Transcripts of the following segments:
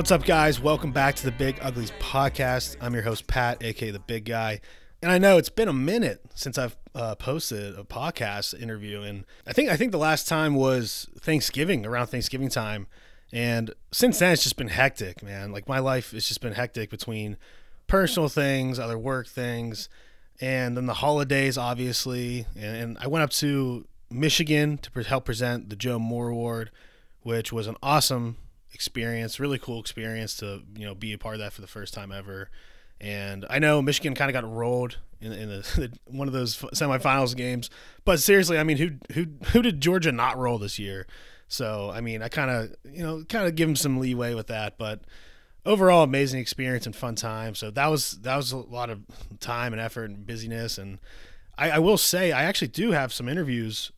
What's up, guys? Welcome back to the Big Uglies podcast. I'm your host, Pat, aka the Big Guy. And I know it's been a minute since I've uh, posted a podcast interview, and I think I think the last time was Thanksgiving, around Thanksgiving time. And since then, it's just been hectic, man. Like my life has just been hectic between personal things, other work things, and then the holidays, obviously. And, and I went up to Michigan to help present the Joe Moore Award, which was an awesome experience, really cool experience to you know be a part of that for the first time ever. And I know Michigan kind of got rolled in, in the, one of those semifinals games, but seriously, I mean, who who who did Georgia not roll this year? So I mean, I kind of you know kind of give them some leeway with that, but overall, amazing experience and fun time. So that was that was a lot of time and effort and busyness. And I, I will say, I actually do have some interviews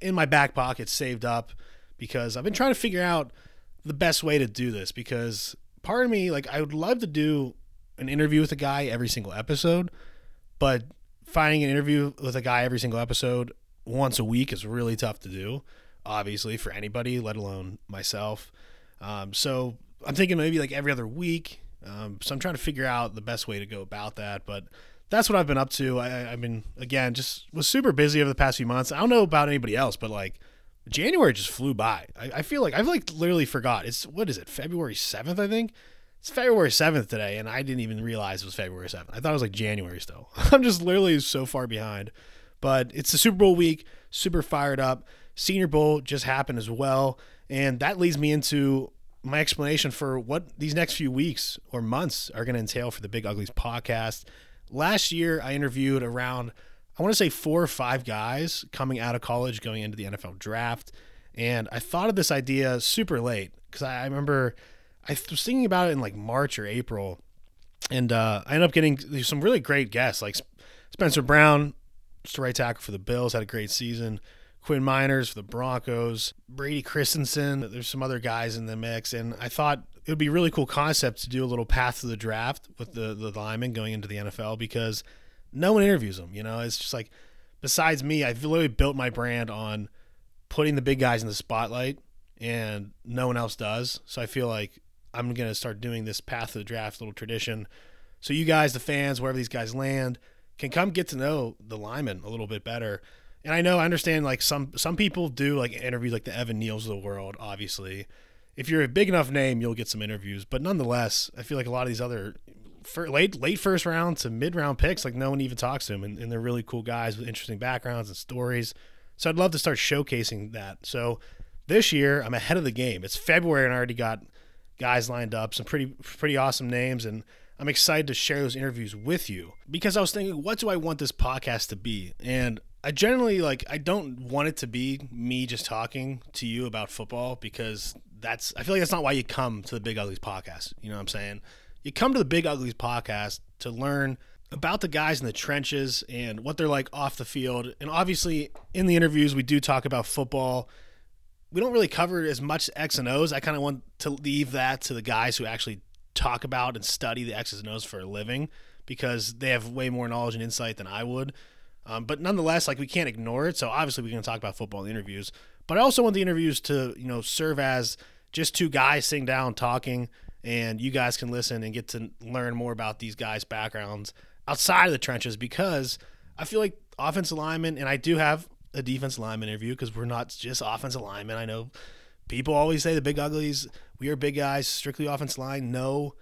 in my back pocket saved up because I've been trying to figure out the best way to do this because part of me like I would love to do an interview with a guy every single episode, but finding an interview with a guy every single episode once a week is really tough to do obviously for anybody, let alone myself. Um, so I'm thinking maybe like every other week. Um, so I'm trying to figure out the best way to go about that. But that's what I've been up to. I, I've been again just was super busy over the past few months. I don't know about anybody else, but like January just flew by. I, I feel like I've like literally forgot. It's what is it? February seventh, I think. It's February seventh today, and I didn't even realize it was February seventh. I thought it was like January still. I'm just literally so far behind. But it's the Super Bowl week. Super fired up. Senior Bowl just happened as well. And that leads me into my explanation for what these next few weeks or months are going to entail for the Big Uglies podcast. Last year, I interviewed around, I want to say four or five guys coming out of college going into the NFL draft. And I thought of this idea super late because I remember I was thinking about it in like March or April. And uh, I ended up getting some really great guests like Spencer Brown, just right tackle for the Bills, had a great season. Quinn Meinerz for the Broncos, Brady Christensen. There's some other guys in the mix, and I thought it would be a really cool concept to do a little path to the draft with the the linemen going into the NFL because no one interviews them. You know, it's just like besides me, I've literally built my brand on putting the big guys in the spotlight, and no one else does. So I feel like I'm gonna start doing this path of the draft little tradition. So you guys, the fans, wherever these guys land, can come get to know the linemen a little bit better and I know I understand like some some people do like interviews like the Evan Neals of the world. Obviously, if you're a big enough name, you'll get some interviews. But nonetheless, I feel like a lot of these other late late first round to mid round picks, like no one even talks to them, and, and they're really cool guys with interesting backgrounds and stories. So I'd love to start showcasing that. So this year, I'm ahead of the game. It's February, and I already got guys lined up, some pretty pretty awesome names, and I'm excited to share those interviews with you because I was thinking, what do I want this podcast to be? And I generally like I don't want it to be me just talking to you about football because that's I feel like that's not why you come to the Big Uglies podcast. You know what I'm saying? You come to the Big Uglies podcast to learn about the guys in the trenches and what they're like off the field. And obviously in the interviews we do talk about football. We don't really cover as much X and O's. I kind of want to leave that to the guys who actually talk about and study the X's and O's for a living because they have way more knowledge and insight than I would. Um, but nonetheless, like we can't ignore it. So obviously we're going to talk about football in the interviews. But I also want the interviews to you know serve as just two guys sitting down talking, and you guys can listen and get to learn more about these guys' backgrounds outside of the trenches because I feel like offensive linemen, and I do have a defense lineman interview because we're not just offensive linemen. I know people always say the big uglies, we are big guys, strictly offensive line. No,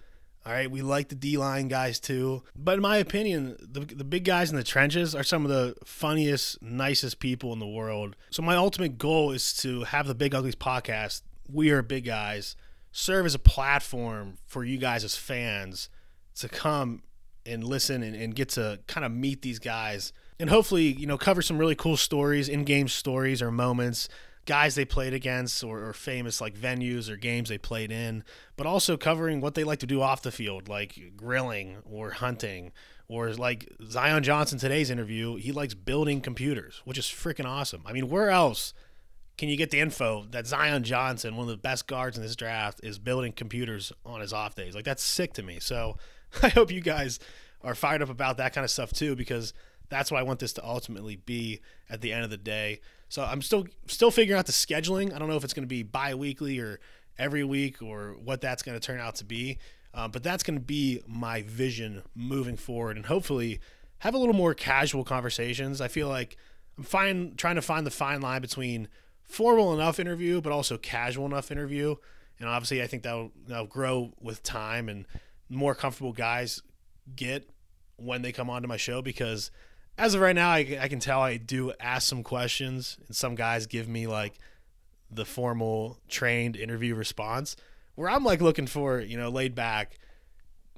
all right, we like the D line guys too. But in my opinion, the, the big guys in the trenches are some of the funniest, nicest people in the world. So, my ultimate goal is to have the Big Uglies podcast, We Are Big Guys, serve as a platform for you guys as fans to come and listen and, and get to kind of meet these guys and hopefully, you know, cover some really cool stories, in game stories or moments guys they played against or, or, famous like venues or games they played in, but also covering what they like to do off the field, like grilling or hunting. Or like Zion Johnson today's interview, he likes building computers, which is freaking awesome. I mean, where else can you get the info that Zion Johnson, one of the best guards in this draft, is building computers on his off days? Like that's sick to me. So I hope you guys are fired up about that kind of stuff too, because that's what I want this to ultimately be at the end of the day. So I'm still still figuring out the scheduling. I don't know if it's going to be bi-weekly or every week or what that's going to turn out to be. Uh, but that's going to be my vision moving forward, and hopefully have a little more casual conversations. I feel like I'm fine trying to find the fine line between formal enough interview, but also casual enough interview. And obviously, I think that'll, that'll grow with time and more comfortable guys get when they come onto my show because as of right now, I, I can tell I do ask some questions, and some guys give me like the formal trained interview response where I'm like looking for, you know, laid back,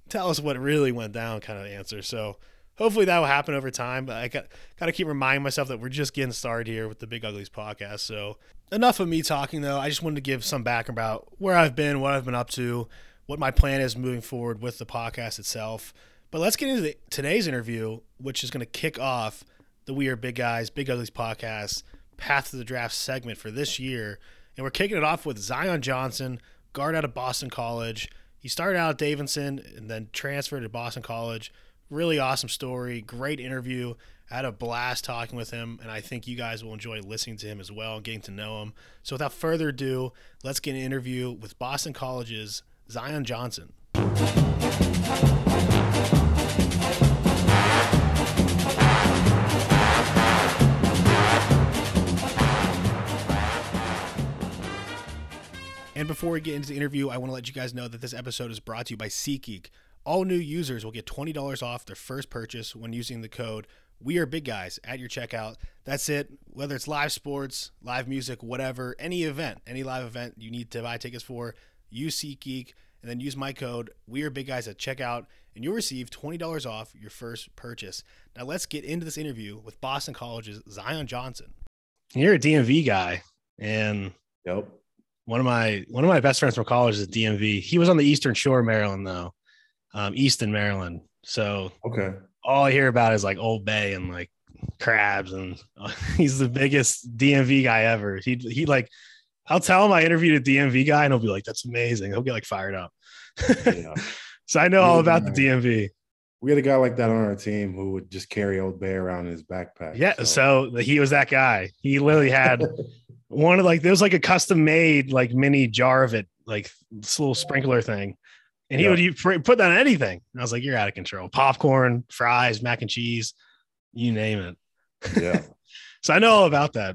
tell us what really went down kind of answer. So hopefully that will happen over time. But I got got to keep reminding myself that we're just getting started here with the Big Uglies podcast. So enough of me talking though. I just wanted to give some background about where I've been, what I've been up to, what my plan is moving forward with the podcast itself. But let's get into the, today's interview, which is going to kick off the We Are Big Guys, Big Uglies podcast, Path to the Draft segment for this year. And we're kicking it off with Zion Johnson, guard out of Boston College. He started out at Davidson and then transferred to Boston College. Really awesome story, great interview. I had a blast talking with him, and I think you guys will enjoy listening to him as well and getting to know him. So, without further ado, let's get an interview with Boston College's Zion Johnson. And before we get into the interview, I want to let you guys know that this episode is brought to you by SeatGeek. All new users will get $20 off their first purchase when using the code We Are Big Guys at your checkout. That's it. Whether it's live sports, live music, whatever, any event, any live event you need to buy tickets for, use SeatGeek and then use my code We Are Big Guys at checkout, and you'll receive $20 off your first purchase. Now let's get into this interview with Boston College's Zion Johnson. You're a DMV guy, and yep one of my one of my best friends from college is DMV. He was on the Eastern Shore, Maryland, though, um, Easton, Maryland. So okay, all I hear about is like Old Bay and like crabs, and uh, he's the biggest DMV guy ever. He he like, I'll tell him I interviewed a DMV guy, and he'll be like, "That's amazing." He'll get like fired up. Yeah. so I know all about the DMV. We had a guy like that on our team who would just carry Old Bay around in his backpack. Yeah, so, so he was that guy. He literally had one of like there was like a custom made like mini jar of it, like this little sprinkler thing. And he yeah. would put that on anything. And I was like, you're out of control. Popcorn, fries, mac and cheese, you name it. Yeah. so I know all about that.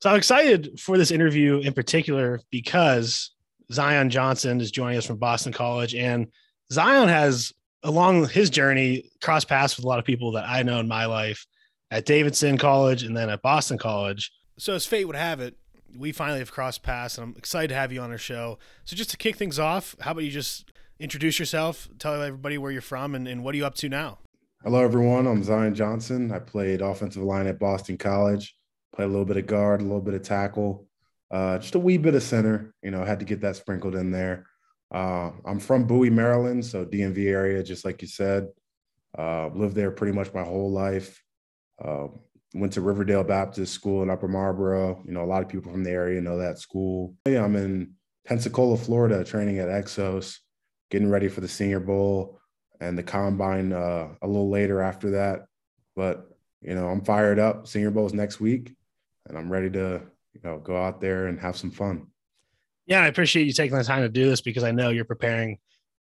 So I'm excited for this interview in particular because Zion Johnson is joining us from Boston College. And Zion has, along his journey, cross paths with a lot of people that I know in my life at Davidson College and then at Boston College. So, as fate would have it, we finally have crossed paths, and I'm excited to have you on our show. So, just to kick things off, how about you just introduce yourself, tell everybody where you're from, and, and what are you up to now? Hello, everyone. I'm Zion Johnson. I played offensive line at Boston College. Played a little bit of guard, a little bit of tackle, uh, just a wee bit of center. You know, had to get that sprinkled in there. Uh, I'm from Bowie, Maryland, so DMV area, just like you said. Uh, lived there pretty much my whole life. Uh, went to Riverdale Baptist School in Upper Marlboro. You know, a lot of people from the area know that school. I'm in Pensacola, Florida, training at Exos, getting ready for the Senior Bowl and the combine uh, a little later after that. But you know, I'm fired up. Senior Bowl's next week, and I'm ready to you know go out there and have some fun. Yeah, I appreciate you taking the time to do this because I know you're preparing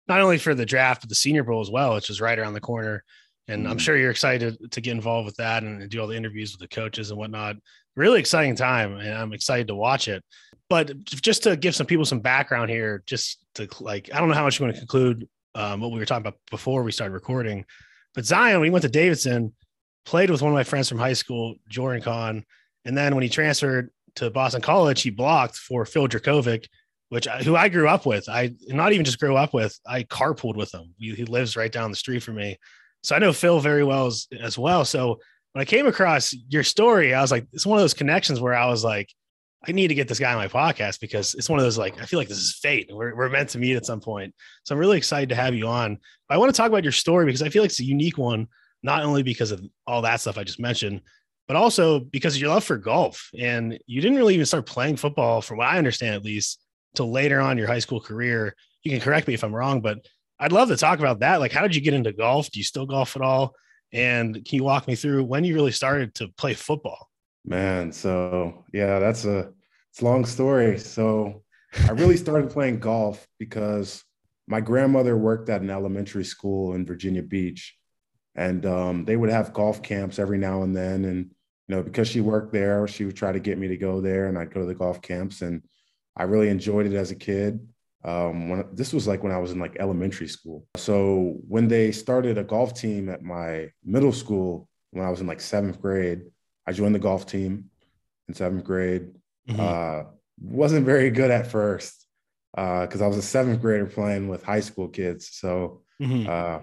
not only for the draft but the Senior Bowl as well, which is right around the corner and mm-hmm. I'm sure you're excited to get involved with that and do all the interviews with the coaches and whatnot. Really exciting time, and I'm excited to watch it. But just to give some people some background here, just to like, I don't know how much you want to conclude um, what we were talking about before we started recording, but Zion, he went to Davidson, played with one of my friends from high school, Jordan Kahn, and then when he transferred to Boston College, he blocked for Phil Jurkovec, which I, who I grew up with. I not even just grew up with, I carpooled with him. He, he lives right down the street from me. So I know Phil very well as, as well. So when I came across your story, I was like, it's one of those connections where I was like, I need to get this guy on my podcast because it's one of those like I feel like this is fate. We're we're meant to meet at some point. So I'm really excited to have you on. I want to talk about your story because I feel like it's a unique one, not only because of all that stuff I just mentioned, but also because of your love for golf. And you didn't really even start playing football, from what I understand at least, till later on your high school career. You can correct me if I'm wrong, but I'd love to talk about that. Like, how did you get into golf? Do you still golf at all? And can you walk me through when you really started to play football? Man, so yeah, that's a it's a long story. So I really started playing golf because my grandmother worked at an elementary school in Virginia Beach, and um, they would have golf camps every now and then. And you know, because she worked there, she would try to get me to go there, and I'd go to the golf camps, and I really enjoyed it as a kid. Um, when this was like when I was in like elementary school. So when they started a golf team at my middle school when I was in like seventh grade, I joined the golf team in seventh grade. Mm-hmm. Uh, wasn't very good at first because uh, I was a seventh grader playing with high school kids. So mm-hmm. uh,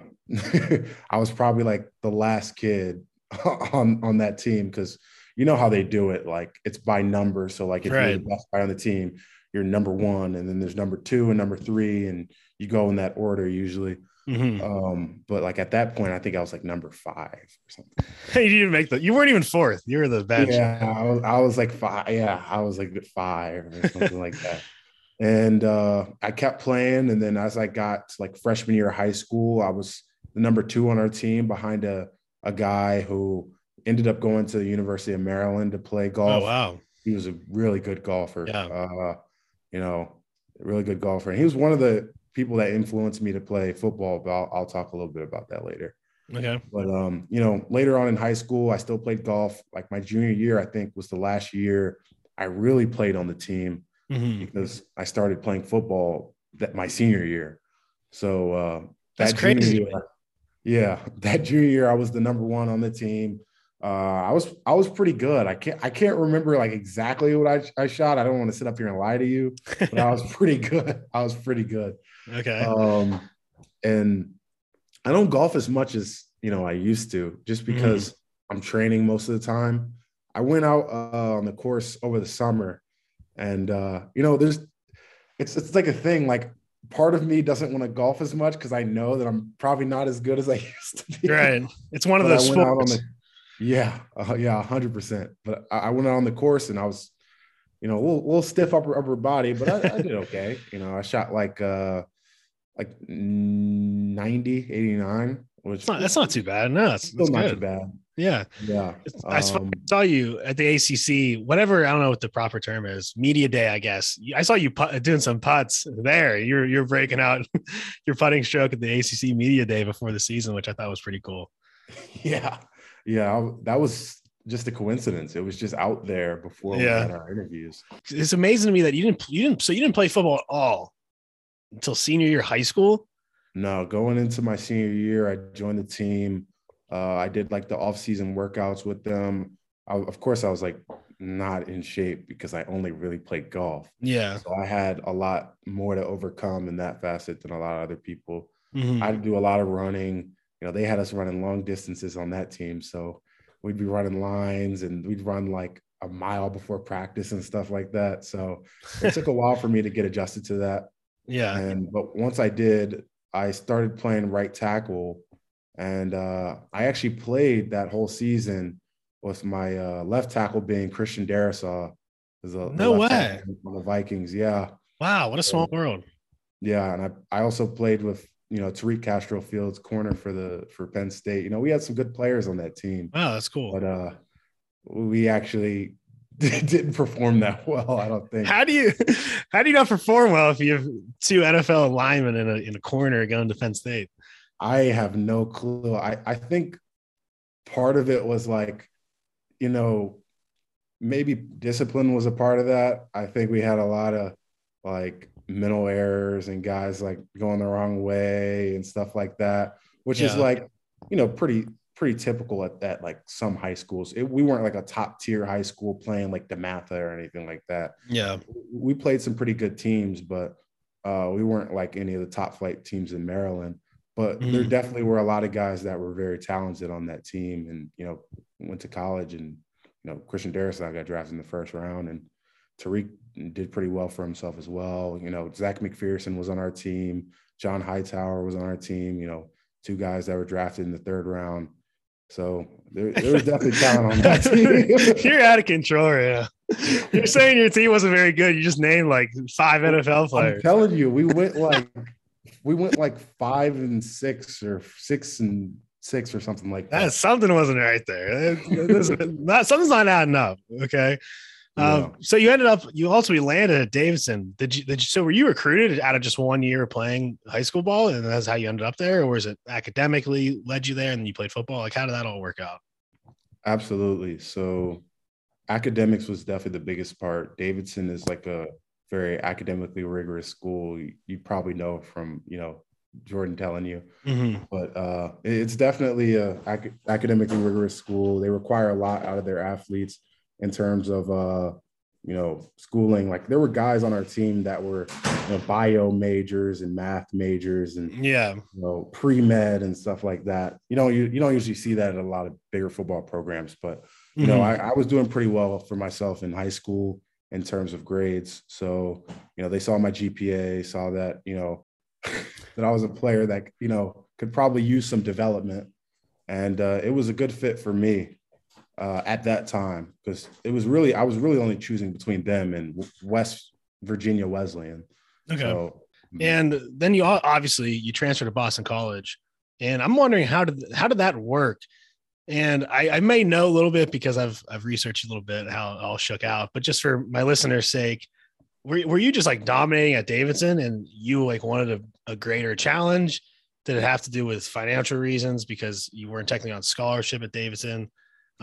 I was probably like the last kid on on that team because you know how they do it. Like it's by number. So like if right. you're the best guy on the team, you're number one, and then there's number two and number three, and you go in that order usually. Mm-hmm. Um, but like at that point, I think I was like number five or something. Hey, you didn't make the. You weren't even fourth. You were the bench. Yeah, I was, I was like five. Yeah, I was like five or something like that. And uh, I kept playing, and then as I got like freshman year of high school, I was the number two on our team behind a a guy who ended up going to the University of Maryland to play golf. Oh wow, he was a really good golfer. Yeah. Uh, you know, really good golfer, and he was one of the people that influenced me to play football, but I'll, I'll talk a little bit about that later. Okay. But um, you know, later on in high school, I still played golf. Like my junior year, I think was the last year I really played on the team mm-hmm. because I started playing football that my senior year. So uh, that's crazy. Year, yeah, that junior year, I was the number one on the team. Uh, I was I was pretty good. I can't I can't remember like exactly what I, I shot. I don't want to sit up here and lie to you, but I was pretty good. I was pretty good. Okay. Um, and I don't golf as much as you know I used to, just mm-hmm. because mm. I'm training most of the time. I went out uh, on the course over the summer, and uh, you know, there's it's it's like a thing. Like part of me doesn't want to golf as much because I know that I'm probably not as good as I used to be. Right. It's one of those sports. The, yeah, uh, yeah, hundred percent. But I, I, went out on the course and I was, you know, a little, little stiff upper upper body, but I, I did okay. You know, I shot like uh like 90, 89, which not, that's not too bad. No, it's still not too bad. Yeah. Yeah. I um, saw you at the ACC, whatever, I don't know what the proper term is, media day, I guess. I saw you put, doing some putts there. You're, you're breaking out your putting stroke at the ACC media day before the season, which I thought was pretty cool. Yeah. Yeah. I, that was just a coincidence. It was just out there before yeah. we had our interviews. It's amazing to me that you didn't, you didn't, so you didn't play football at all until senior year high school? No, going into my senior year, I joined the team. Uh, I did like the off-season workouts with them. I, of course, I was like not in shape because I only really played golf. Yeah. So I had a lot more to overcome in that facet than a lot of other people. Mm-hmm. I do a lot of running. You know, they had us running long distances on that team. So we'd be running lines and we'd run like a mile before practice and stuff like that. So it took a while for me to get adjusted to that. Yeah. And but once I did, I started playing right tackle, and uh, I actually played that whole season with my uh, left tackle being Christian Darrisaw. no way the Vikings. Yeah. Wow, what a small so, world. Yeah, and I, I also played with you know Tariq Castro Fields corner for the for Penn State. You know we had some good players on that team. Wow, that's cool. But uh, we actually didn't perform that well. I don't think. How do you how do you not perform well if you have two NFL linemen in a in a corner going to Penn State? I have no clue. I I think part of it was like, you know, maybe discipline was a part of that. I think we had a lot of like mental errors and guys like going the wrong way and stuff like that, which yeah. is like, you know, pretty pretty typical at that like some high schools. It, we weren't like a top tier high school playing like the dematha or anything like that. Yeah. We played some pretty good teams but uh, we weren't like any of the top flight teams in maryland. But mm. there definitely were a lot of guys that were very talented on that team and you know went to college and you know christian Darrisaw got drafted in the first round and tariq did pretty well for himself as well. You know Zech McPhearson was on our team. John hightower was on our team. You know two guys that were drafted in the third round so there, there was definitely talent on that team. You're out of control, yeah. You're saying your team wasn't very good. You just named like five NFL players. I'm telling you, we went like we went like five and six or six and six or something like that. that something wasn't right there. Not, something's not adding up. Okay. Um, so you ended up you also ultimately landed at Davidson. Did you did you so were you recruited out of just one year playing high school ball and that's how you ended up there, or was it academically led you there and then you played football? Like how did that all work out? Absolutely. So academics was definitely the biggest part. Davidson is like a very academically rigorous school. You, you probably know from, you know, Jordan telling you, mm-hmm. but uh, it's definitely a ac- academically rigorous school. They require a lot out of their athletes in terms of uh, you know schooling. Like there were guys on our team that were you know, bio majors and math majors and yeah, you know pre med and stuff like that. You know, you you don't usually see that at a lot of bigger football programs, but you mm-hmm. know, I, I was doing pretty well for myself in high school in terms of grades. So you know, they saw my GPA, saw that you know that I was a player that you know could probably use some development, and uh, it was a good fit for me uh, at that time because it was really I was really only choosing between them and West Virginia Wesleyan. Okay. So, mm. and then you obviously you transferred to Boston College, and I'm wondering how did how did that work? And I, I may know a little bit because I've I've researched a little bit how it all shook out, but just for my listeners' sake, were, were you just like dominating at Davidson and you like wanted a, a greater challenge? Did it have to do with financial reasons because you weren't technically on scholarship at Davidson?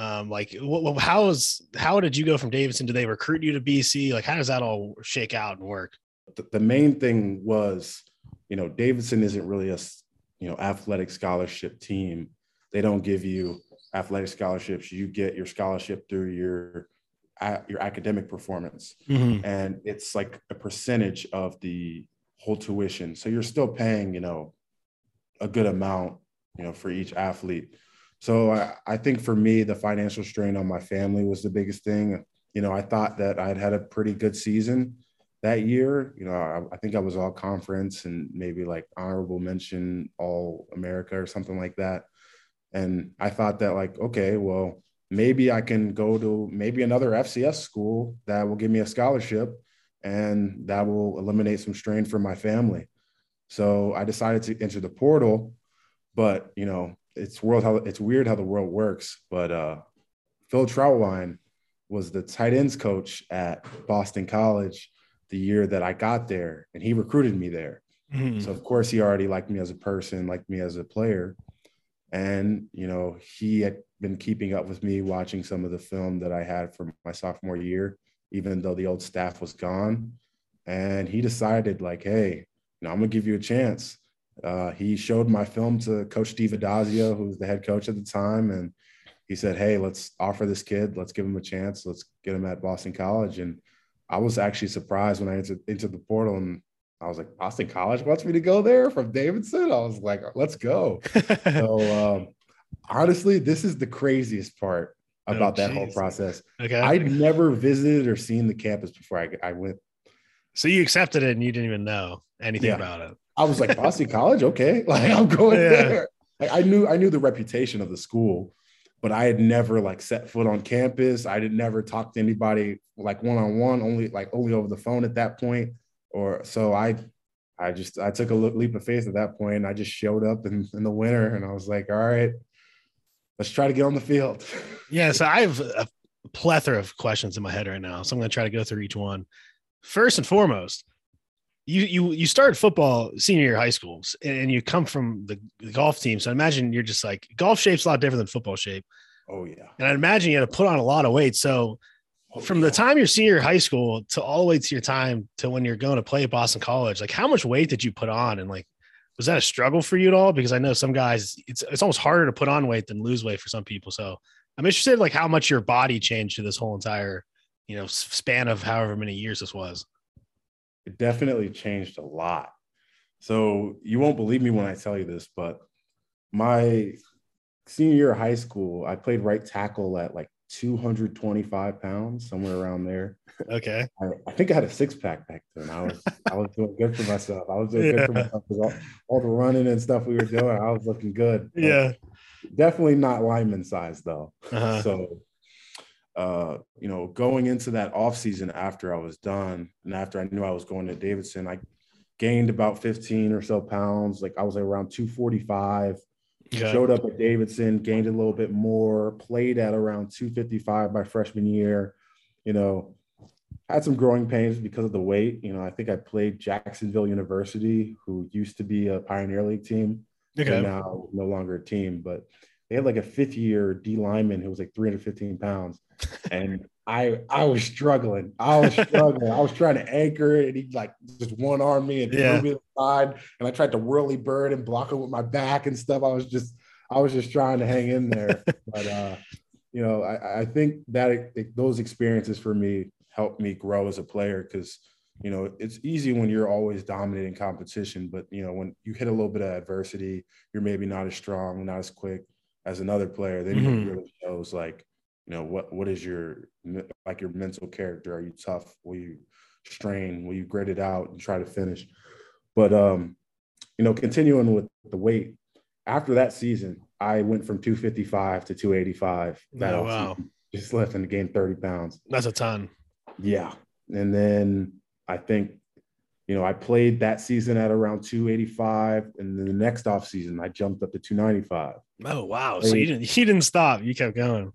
Um, like what, how is how did you go from Davidson? Did they recruit you to BC? Like how does that all shake out and work? The, the main thing was, you know, Davidson isn't really a you know athletic scholarship team. They don't give you athletic scholarships. You get your scholarship through your your academic performance mm-hmm. and it's like a percentage of the whole tuition so you're still paying you know a good amount you know for each athlete so I, I think for me the financial strain on my family was the biggest thing. You know i thought that i'd had a pretty good season that year. You know I, I think i was all conference and maybe like honorable mention all america or something like that. And i thought that like okay well maybe I can go to maybe another FCS school that will give me a scholarship and that will eliminate some strain for my family. So I decided to enter the portal, but you know, it's world how it's weird how the world works. But uh, Phil Trautwein was the tight ends coach at Boston College the year that I got there, and he recruited me there. Mm-hmm. So of course he already liked me as a person, liked me as a player. And, you know, he had been keeping up with me, watching some of the film that I had from my sophomore year, even though the old staff was gone. And he decided, like, hey, you know, I'm gonna give you a chance. Uh, he showed my film to Coach Steve Addazio, who was the head coach at the time, and he said, "Hey, let's offer this kid. Let's give him a chance. Let's get him at Boston College." And I was actually surprised when I entered into the portal and I was like, Boston College wants me to go there from Davidson. I was like, let's go. so um, honestly, this is the craziest part oh, about oh, that whole process. Okay. I'd never visited or seen the campus before I, I went. So you accepted it and you didn't even know anything yeah. about it. I was like, Boston College, okay. Like I'm going yeah. there. Like I knew I knew the reputation of the school, but I had never like set foot on campus. I did never talk to anybody like one on one, only like only over the phone at that point or so I I just I took a leap of faith at that point. I just showed up in, in the winter and I was like, all right, let's try to get on the field. yeah, so I have a plethora of questions in my head right now. So I'm going to try to go through each one. First and foremost, you you you started football senior year high schools and you come from the, the golf team. So I imagine you're just like golf shape's a lot different than football shape. Oh yeah. And I imagine you had to put on a lot of weight. So oh, from the time you're senior high school to all the way to your time to when you're going to play at Boston College, like how much weight did you put on? And like, was that a struggle for you at all? Because I know some guys, it's it's almost harder to put on weight than lose weight for some people. So I'm interested, like how much your body changed to this whole entire, you know, span of however many years this was. It definitely changed a lot. So you won't believe me when I tell you this, but my senior year of high school, I played right tackle at like 225 pounds, somewhere around there. Okay. I, I, think I had a six pack back then. I was I was doing good for myself. I was doing yeah. good for myself all, all, the running and stuff we were doing. I was looking good. Yeah. Definitely not lineman size though. Uh-huh. So uh, you know, going into that off season after I was done and after I knew I was going to Davidson, I gained about 15 or so pounds. Like I was around 245 Okay. Showed up at Davidson, gained a little bit more, played at around 255 my freshman year. You know, had some growing pains because of the weight. You know, I think I played Jacksonville University, who used to be a Pioneer League team, okay. and now no longer a team. But they had like a fifth year D lineman who was like 315 pounds, and I I was struggling. I was struggling. I was trying to anchor it, and he like just one arm me and yeah. threw me to the side, and I tried to whirly bird and block it with my back and stuff. I was just I was just trying to hang in there, but uh, you know, I, I think that it, those experiences for me helped me grow as a player because you know it's easy when you're always dominating competition but you know when you hit a little bit of adversity you're maybe not as strong not as quick as another player then mm-hmm. it really shows like you know what what is your like your mental character? Are you tough? Will you strain? Will you grit it out and try to finish? But um you know continuing with the weight after that season i went from 255 to 285 that oh, wow. Just left and gained 30 pounds. That's a ton. Yeah. And then I think, you know, I played that season at around 285. And then the next off season, I jumped up to 295. Oh, wow. Played, so you didn't, you didn't stop. You kept going.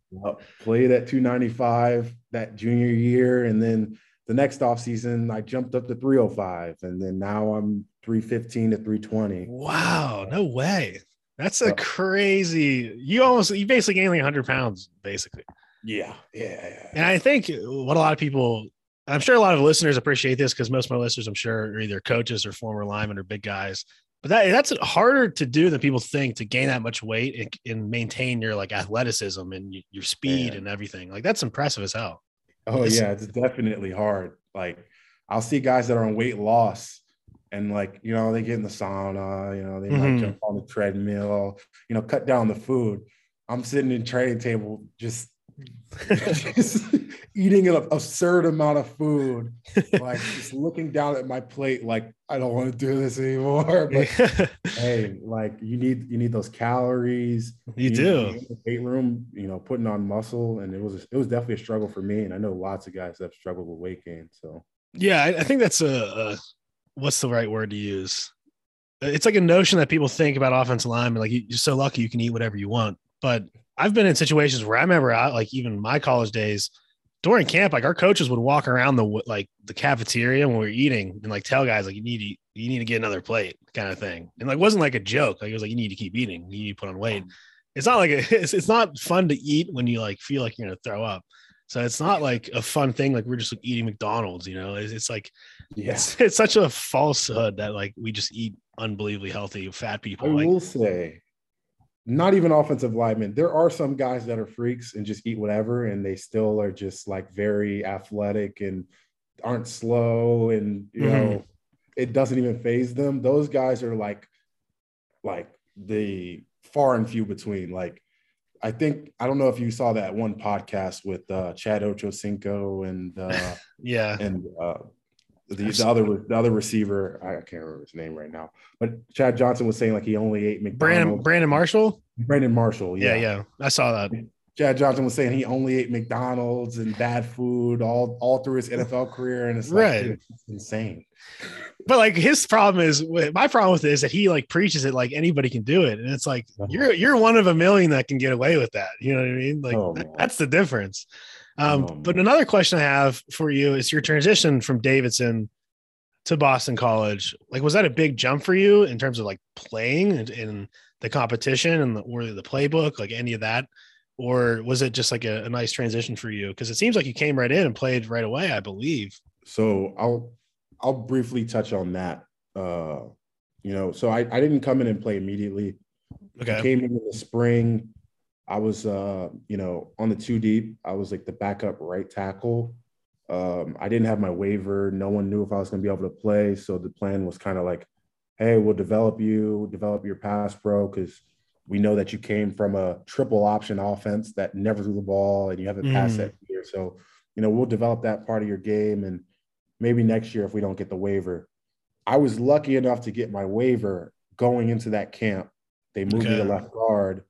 played at 295 that junior year. And then the next off season, I jumped up to 305. And then now I'm 315 to 320. Wow. No way. That's a crazy. You almost you basically gained like 100 pounds, basically. Yeah, yeah, yeah. And I think what a lot of people, I'm sure a lot of listeners appreciate this because most of my listeners, I'm sure, are either coaches or former linemen or big guys. But that that's harder to do than people think to gain that much weight and, and maintain your like athleticism and your speed and everything. Like that's impressive as hell. Oh it's, yeah, it's definitely hard. Like I'll see guys that are on weight loss and like you know they get in the sauna, you know they mm-hmm. might jump on the treadmill, you know cut down the food. I'm sitting in training table just just eating an absurd amount of food, like just looking down at my plate, like I don't want to do this anymore. But hey, like you need you need those calories. You, you do weight room, you know, putting on muscle, and it was it was definitely a struggle for me. And I know lots of guys that have struggled with weight gain. So yeah, I, I think that's a, a what's the right word to use? It's like a notion that people think about offensive linemen, like you're so lucky you can eat whatever you want, but I've been in situations where I remember out like even my college days during camp, like our coaches would walk around the like the cafeteria when we were eating and like tell guys like you need to you need to get another plate kind of thing. And like wasn't like a joke. Like it was like you need to keep eating. You need to put on weight. It's not like a, it's it's not fun to eat when you like feel like you're gonna throw up. So it's not like a fun thing. Like we're just like eating McDonald's, you know. It's, it's like yeah. it's, it's such a falsehood that like we just eat unbelievably healthy fat people. I like, will say not even offensive linemen. There are some guys that are freaks and just eat whatever, and they still are just like very athletic and aren't slow, and you mm-hmm. know, it doesn't even phase them. Those guys are like, like the far and few between. Like, I think I don't know if you saw that one podcast with uh, Chad Ochocinco and uh, yeah, and uh, the, the other the other receiver, I can't remember his name right now, but Chad Johnson was saying like he only ate McDonald's. Brandon Brandon Marshall. Brandon Marshall. Yeah. yeah, yeah, I saw that. Chad Johnson was saying he only ate McDonald's and bad food all all through his NFL career, and it's like, right, dude, it's insane. But like his problem is, my problem with it is that he like preaches it like anybody can do it, and it's like you're you're one of a million that can get away with that. You know what I mean? Like oh, that's the difference. Um, oh, but another question I have for you is your transition from Davidson to Boston College. Like, was that a big jump for you in terms of like playing in, in the competition and the, or the playbook, like any of that? Or was it just like a, a nice transition for you? Because it seems like you came right in and played right away, I believe. So I'll I'll briefly touch on that. Uh, you know, so I, I didn't come in and play immediately. Okay. I came in, in the spring. I was, uh, you know, on the two deep. I was like the backup right tackle. Um, I didn't have my waiver. No one knew if I was going to be able to play. So the plan was kind of like, hey, we'll develop you, develop your pass pro, because we know that you came from a triple option offense that never threw the ball and you haven't mm. passed that year. So, you know, we'll develop that part of your game. And maybe next year, if we don't get the waiver, I was lucky enough to get my waiver going into that camp. They moved okay. me to left guard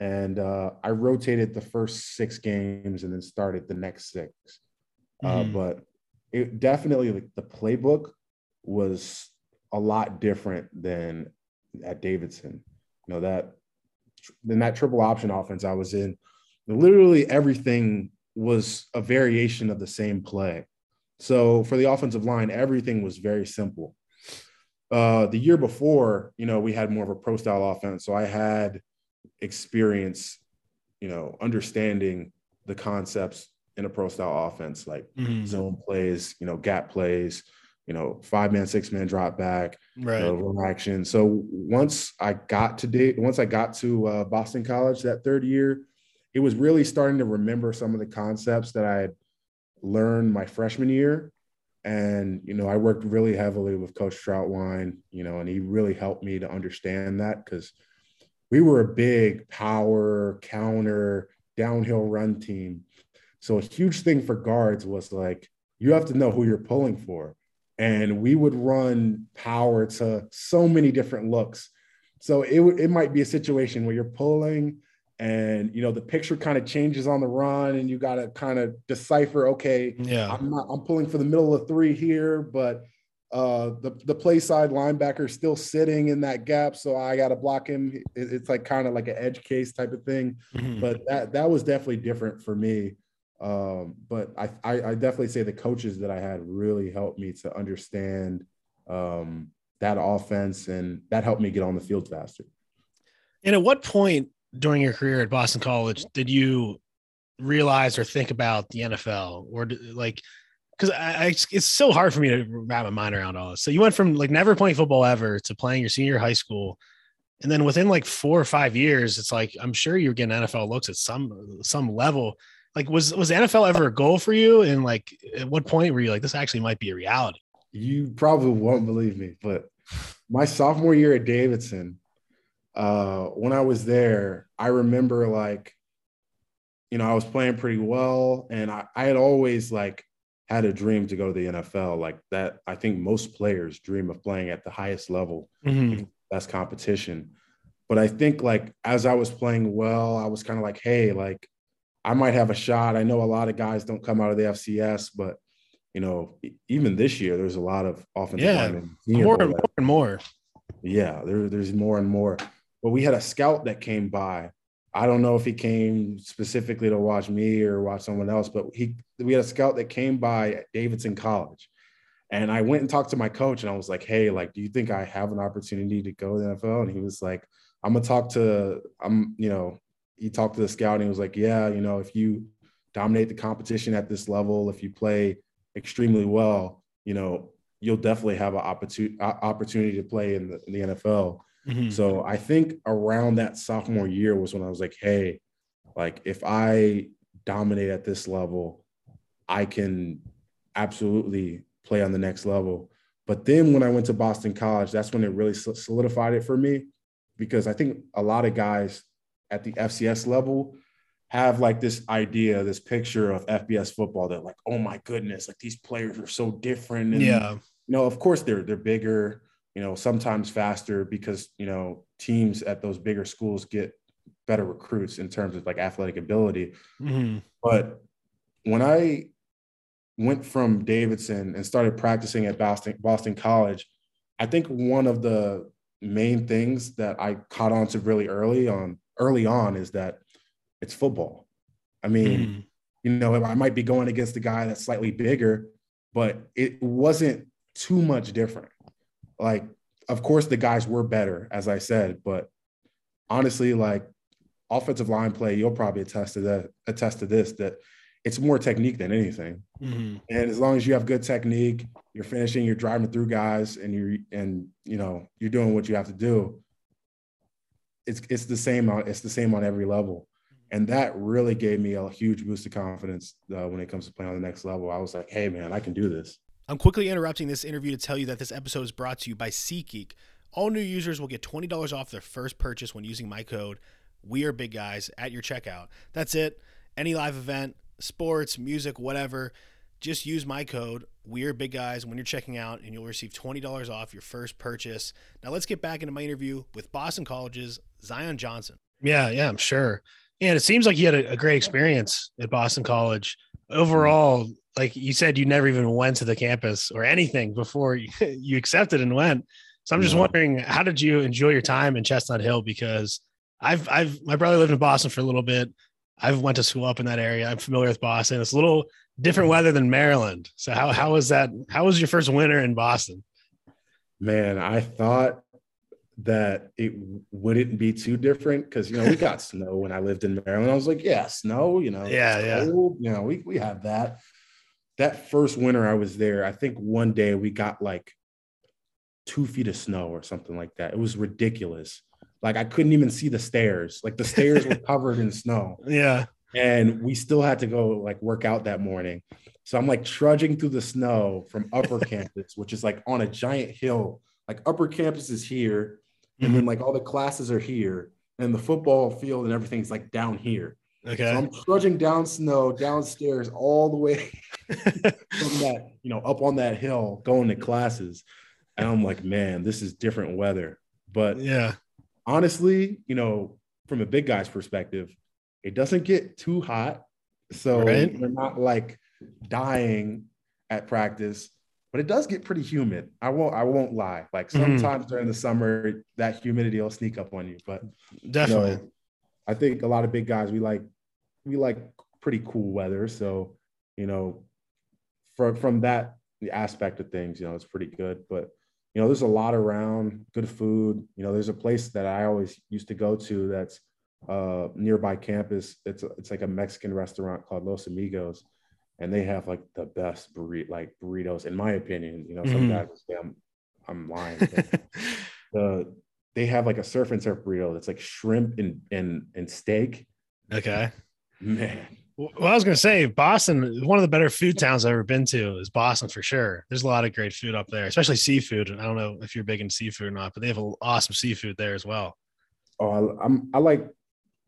and uh, I rotated the first six games and then started the next six. Uh, mm-hmm. Uh, but it definitely like the playbook was a lot different than at Davidson. You know that in that triple option offense I was in, literally everything was a variation of the same play. So for the offensive line, everything was very simple. Uh, the year before, you know, we had more of a pro style offense. So I had experience, you know, understanding the concepts in a pro style offense, like mm-hmm. zone plays, you know, gap plays, you know, five man, six man drop back, right? You know, action. So once I got to date, once I got to uh, Boston College that third year, it was really starting to remember some of the concepts that I had learned my freshman year. And, you know, I worked really heavily with Coach Trautwein, you know, and he really helped me to understand that because we were a big power, counter, downhill run team. So a huge thing for guards was like, you have to know who you're pulling for. And we would run power to so many different looks. So it, it might be a situation where you're pulling and you know the picture kind of changes on the run and you got to kind of decipher okay yeah i'm not i'm pulling for the middle of three here but uh the the play side linebacker still sitting in that gap so i got to block him. It, it's like kind of like an edge case type of thing mm-hmm. but that that was definitely different for me. Um but I, I i definitely say the coaches that i had really helped me to understand um that offense and that helped me get on the field faster. And at what point during your career at Boston College did you realize or think about the NFL or like because I, I, it's so hard for me to wrap my mind around all this. So you went from like never playing football ever to playing your senior high school, and then within like four or five years, it's like I'm sure you're getting NFL looks at some some level. Like was was NFL ever a goal for you? And like at what point were you like this actually might be a reality? You probably won't believe me, but my sophomore year at Davidson, uh, when I was there, I remember like, you know, I was playing pretty well, and I, I had always like had a dream to go to the NFL. Like that, I think most players dream of playing at the highest level, mm-hmm. best competition. But I think like as I was playing well, I was kind of like, hey, like I might have a shot. I know a lot of guys don't come out of the FCS, but you know, even this year, there's a lot of offensive yeah, more and more and more. Yeah, there, there's more and more. But we had a scout that came by. I don't know if he came specifically to watch me or watch someone else, but he we had a scout that came by at Davidson College. And I went and talked to my coach and I was like, hey, like, do you think I have an opportunity to go to the NFL? And he was like, I'm gonna talk to I'm, you know, he talked to the scout and he was like, Yeah, you know, if you dominate the competition at this level, if you play extremely well, you know, you'll definitely have an opportunity opportunity to play in the, in the NFL. Mm-hmm. So I think around that sophomore year was when I was like, hey, like if I dominate at this level, I can absolutely play on the next level. But then when I went to Boston College, that's when it really solidified it for me because I think a lot of guys at the FCS level have like this idea, this picture of FBS football that like, oh my goodness, like these players are so different. And, yeah. You know, of course they're they're bigger, you know, sometimes faster because, you know, teams at those bigger schools get better recruits in terms of like athletic ability. Mm-hmm. But when I went from Davidson and started practicing at Boston, Boston College, I think one of the main things that I caught on to really early on early on is that it's football. I mean, mm. you know, I might be going against a guy that's slightly bigger, but it wasn't too much different like of course the guys were better as i said but honestly like offensive line play you'll probably attest to that attest to this that it's more technique than anything. Mm-hmm. and as long as you have good technique you're finishing you're driving through guys and you're and you know you're doing what you have to do it's it's the same on it's the same on every level. And that really gave me a huge boost of confidence uh, when it comes to playing on the next level. I was like hey man i can do this I'm quickly interrupting this interview to tell you that this episode is brought to you by SeatGeek. All new users will get $20 off their first purchase when using my code We Are Big Guys at your checkout. That's it. Any live event, sports, music, whatever, just use my code We Are Big Guys when you're checking out, and you'll receive $20 off your first purchase. Now let's get back into my interview with Boston College's Zion Johnson. Yeah, yeah, I'm sure. And it seems like you had a, a great experience at Boston College. Overall, like you said, you never even went to the campus or anything before you, accepted and went. So I'm just no. wondering, how did you enjoy your time in Chestnut Hill? Because I've, I've, my brother lived in Boston for a little bit. I've went to school up in that area. I'm familiar with Boston. It's a little different mm. weather than Maryland. So how how was that? How was your first winter in Boston? Man, I thought that it wouldn't be too different because you know we got snow when I lived in Maryland. I was like, yeah, snow, you know, yeah, yeah, cold. you know, we we have that. That first winter I was there, I think one day we got like two feet of snow or something like that. It was ridiculous. Like I couldn't even see the stairs. Like the stairs were covered in snow. Yeah. And we still had to go like work out that morning. So I'm like trudging through the snow from upper campus, which is like on a giant hill. Like upper campus is here, and mm-hmm. then like all the classes are here, and the football field and everything's like down here. Okay. So I'm trudging down snow, downstairs, all the way from that, you know, up on that hill, going to classes. And I'm like, man, this is different weather. But yeah, honestly, you know, from a big guy's perspective, it doesn't get too hot. So right? we're not like dying at practice, but it does get pretty humid. I won't I won't lie. Like mm-hmm. sometimes mm-hmm. during the summer, that humidity will sneak up on you. But definitely. You know, I think a lot of big guys we like we like pretty cool weather. So, you know, from from that aspect of things, you know, it's pretty good. But you know, there's a lot around, good food. You know, there's a place that I always used to go to that's uh, nearby campus. It's it's like a Mexican restaurant called Los Amigos, and they have like the best burrito, like burritos, in my opinion. You know, some mm-hmm. guys say I'm I'm lying. the they have like a surf and surf burrito that's like shrimp and and and steak. Okay, man, well, I was going to say Boston, one of the better food towns I've ever been to is Boston for sure. There's a lot of great food up there, especially seafood. And I don't know if you're big into seafood or not, but they have awesome seafood there as well. Oh, I, I'm I like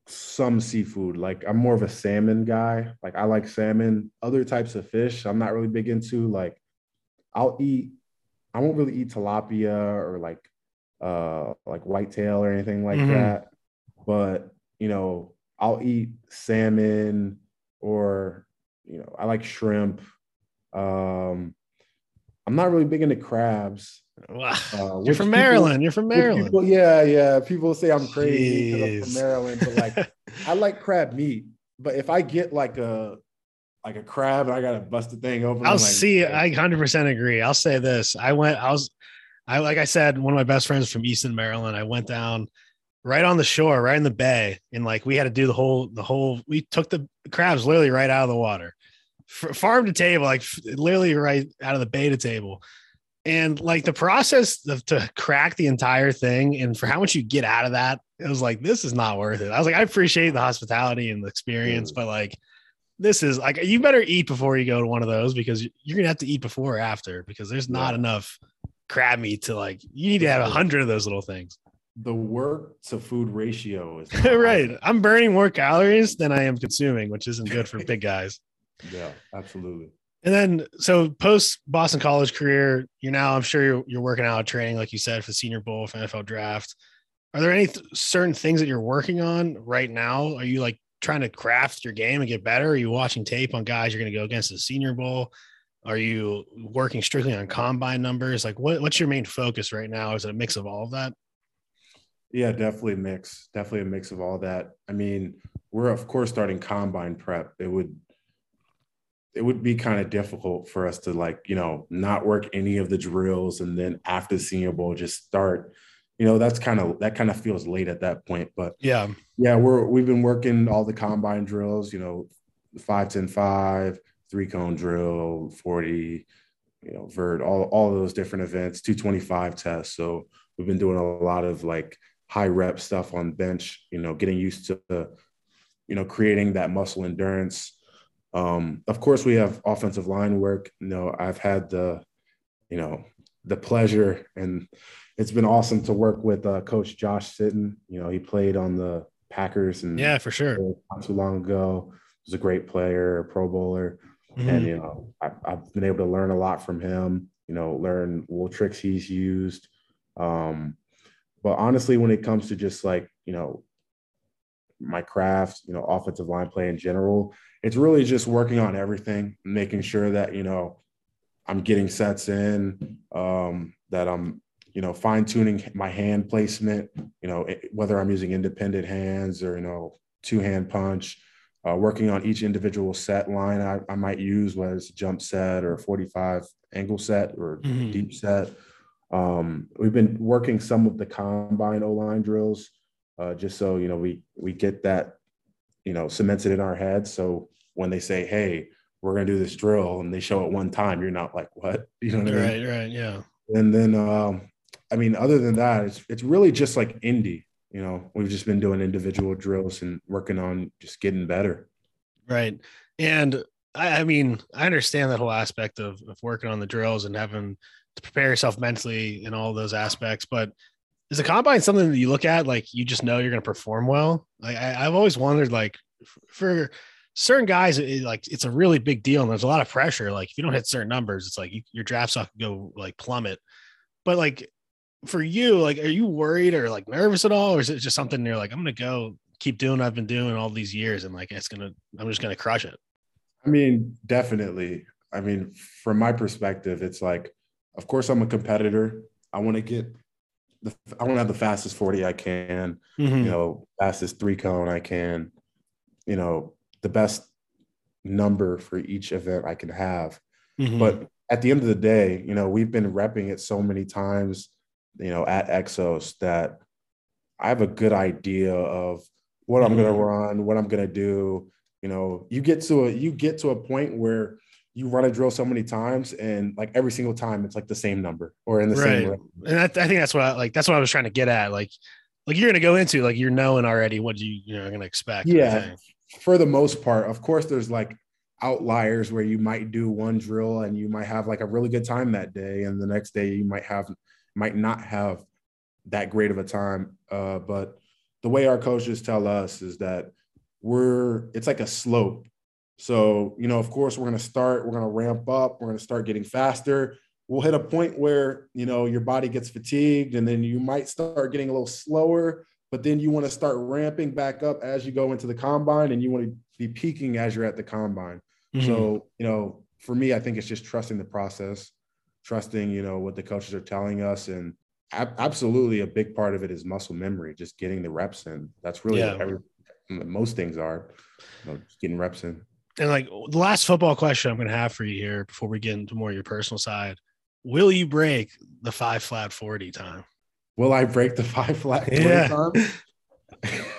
some seafood. Like I'm more of a salmon guy. Like I like salmon. Other types of fish, I'm not really big into. Like I'll eat. I won't really eat tilapia or like uh like whitetail or anything like mm-hmm. that. But you know, I'll eat salmon or you know, I like shrimp. Um, I'm not really big into crabs. Wow. Uh, You're from people, Maryland. You're from Maryland. People, yeah, yeah. People say I'm crazy because I'm from Maryland, but like I like crab meat. But if I get like a like a crab and I gotta bust the thing open, I'll like, see. I 100 percent agree. I'll say this. I went. I was. I like I said, one of my best friends from Easton, Maryland. I went down right on the shore, right in the bay, and like we had to do the whole the whole. We took the crabs literally right out of the water, farm to table, like literally right out of the bay to table. And like the process of, to crack the entire thing and for how much you get out of that, it was like, this is not worth it. I was like, I appreciate the hospitality and the experience, mm. but like, this is like, you better eat before you go to one of those because you're going to have to eat before or after because there's not yeah. enough crab meat to like, you need to have a hundred of those little things the work to food ratio is right. I'm burning more calories than I am consuming, which isn't good for big guys. Yeah, absolutely. And then, so post Boston College career, you're now, I'm sure you're, you're working out training, like you said, for the Senior Bowl, for NFL draft. Are there any th- certain things that you're working on right now? Are you like trying to craft your game and get better? Are you watching tape on guys you're going to go against the Senior Bowl? Are you working strictly on combine numbers? Like, what, what's your main focus right now? Is it a mix of all of that? Yeah, definitely a mix. Definitely a mix of all that. I mean, we're of course starting combine prep. It would it would be kind of difficult for us to like, you know, not work any of the drills and then after the senior bowl just start. You know, that's kind of that kind of feels late at that point. But yeah, yeah, we're we've been working all the combine drills, you know, five, 10, five, three cone drill, 40, you know, vert, all all those different events, 225 tests. So we've been doing a lot of like high rep stuff on bench, you know, getting used to, you know, creating that muscle endurance. Um, of course, we have offensive line work. You know, I've had the, you know, the pleasure and it's been awesome to work with uh, Coach Josh Sitton. You know, he played on the Packers and yeah, for sure, not too long ago. He was a great player, a Pro Bowler, mm-hmm. and you know, I, have been able to learn a lot from him. You know, learn little tricks he's used. Um, but honestly, when it comes to just like, you know, my craft, you know, offensive line play in general, it's really just working on everything, making sure that, you know, I'm getting sets in, um, that I'm, you know, fine tuning my hand placement, you know, whether I'm using independent hands or, you know, two hand punch, uh, working on each individual set line I, I might use, whether it's a jump set or a 45 angle set or mm-hmm. deep set. Um, we've been working some of the combine O line drills, uh, just so you know we we get that you know cemented in our heads. So when they say, "Hey, we're gonna do this drill," and they show it one time, you're not like, "What?" You know what right, I mean? Right, right, yeah. And then, um, I mean, other than that, it's it's really just like indie. You know, we've just been doing individual drills and working on just getting better. Right, and I, I mean, I understand that whole aspect of, of working on the drills and having to prepare yourself mentally in all those aspects. But is the combine something that you look at like you just know you're going to perform well? Like I, have always wondered, like for certain guys, it, like it's a really big deal and there's a lot of pressure. Like if you don't hit certain numbers, it's like you, your draft stock can go like plummet. But like for you, like are you worried or like nervous at all, or is it just something you're like I'm going to go keep doing what I've been doing all these years and like it's gonna I'm just gonna crush it. I mean, definitely. I mean, from my perspective, it's like, of course, I'm a competitor. I want to get the, I want to have the fastest 40 I can, mm-hmm. you know, fastest three cone I can, you know, the best number for each event I can have. Mm-hmm. But at the end of the day, you know, we've been repping it so many times, you know, at Exos that I have a good idea of what I'm going to mm-hmm. run, what I'm going to do, you know you get to a you get to a point where you run a drill so many times and like every single time it's like the same number or in the right. same room. and I, I think that's what I, like that's what i was trying to get at like like you're gonna go into like you're knowing already what you you know gonna expect yeah for the most part of course there's like outliers where you might do one drill and you might have like a really good time that day and the next day you might have might not have that great of a time uh, but the way our coaches tell us is that we're it's like a slope. So, you know, of course, we're going to start, we're going to ramp up, we're going to start getting faster. We'll hit a point where, you know, your body gets fatigued and then you might start getting a little slower, but then you want to start ramping back up as you go into the combine and you want to be peaking as you're at the combine. Mm-hmm. So, you know, for me, I think it's just trusting the process, trusting, you know, what the coaches are telling us and absolutely a big part of it is muscle memory, just getting the reps in. That's really yeah. every, most things are, you know, just getting reps in. And like the last football question I'm going to have for you here before we get into more of your personal side, will you break the five flat 40 time? Will I break the five flat 40 yeah. time?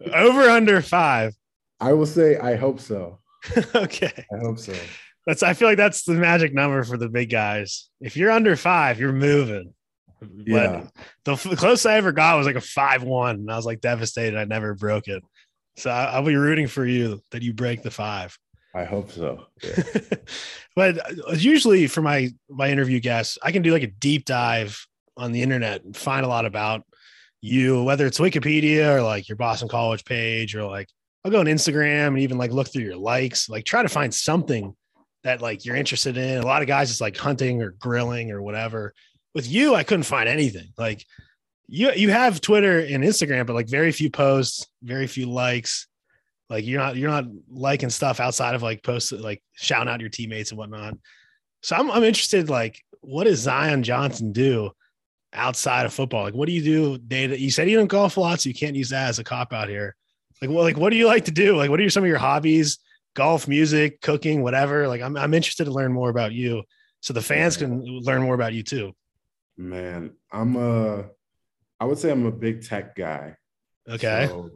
Over under five. I will say I hope so. okay. I hope so. That's I feel like that's the magic number for the big guys. If you're under five, you're moving. Yeah. But the closest I ever got was like a five one, and I was like devastated. I never broke it. So I, will be rooting for you that you break the five. I hope so. Yeah. but uh, usually for my my interview guests, I can do like a deep dive on the internet and find a lot about you, whether it's Wikipedia or like your Boston College page, or like I'll go on Instagram and even like look through your likes, like try to find something that like you're interested in. A lot of guys it's like hunting or grilling or whatever. With you, I couldn't find anything. Like you you have Twitter and Instagram, but like very few posts, very few likes. Like you're not you're not liking stuff outside of like posts like shouting out your teammates and whatnot. So I'm I'm interested like what does Zion Johnson do outside of football? Like what do you do day to you said you don't golf a lot, so you can't use that as a cop out here. Like what like what do you like to do? Like what are some of your hobbies? Golf, music, cooking, whatever. Like I'm I'm interested to learn more about you so the fans can learn more about you too. Man, I'm a I would say I'm a big tech guy. Okay. So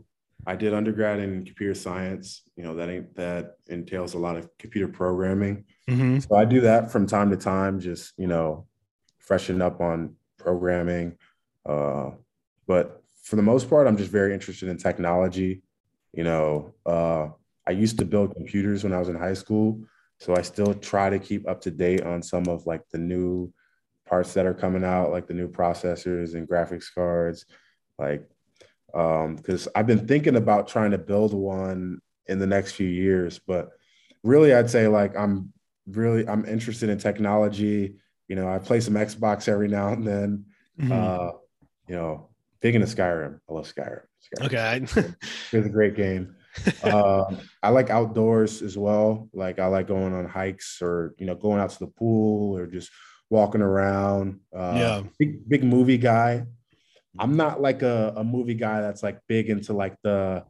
I did undergrad in computer science. You know, that ain't that entails a lot of computer programming. Mm-hmm. So I do that from time to time, just you know, freshen up on programming. Uh, but for the most part, I'm just very interested in technology. You know, uh, I used to build computers when I was in high school, so I still try to keep up to date on some of like the new parts that are coming out, like the new processors and graphics cards, like um because I've been thinking about trying to build one in the next few years, but really I'd say like I'm really I'm interested in technology. You know, I play some Xbox every now and then. Mm-hmm. Uh, you know, big into Skyrim. I love Skyrim. Skyrim. Okay. it's a great game. Uh, I like outdoors as well. Like I like going on hikes or you know going out to the pool or just walking around. Uh, yeah, big big movie guy. I'm not like a, a movie guy that's like big into like the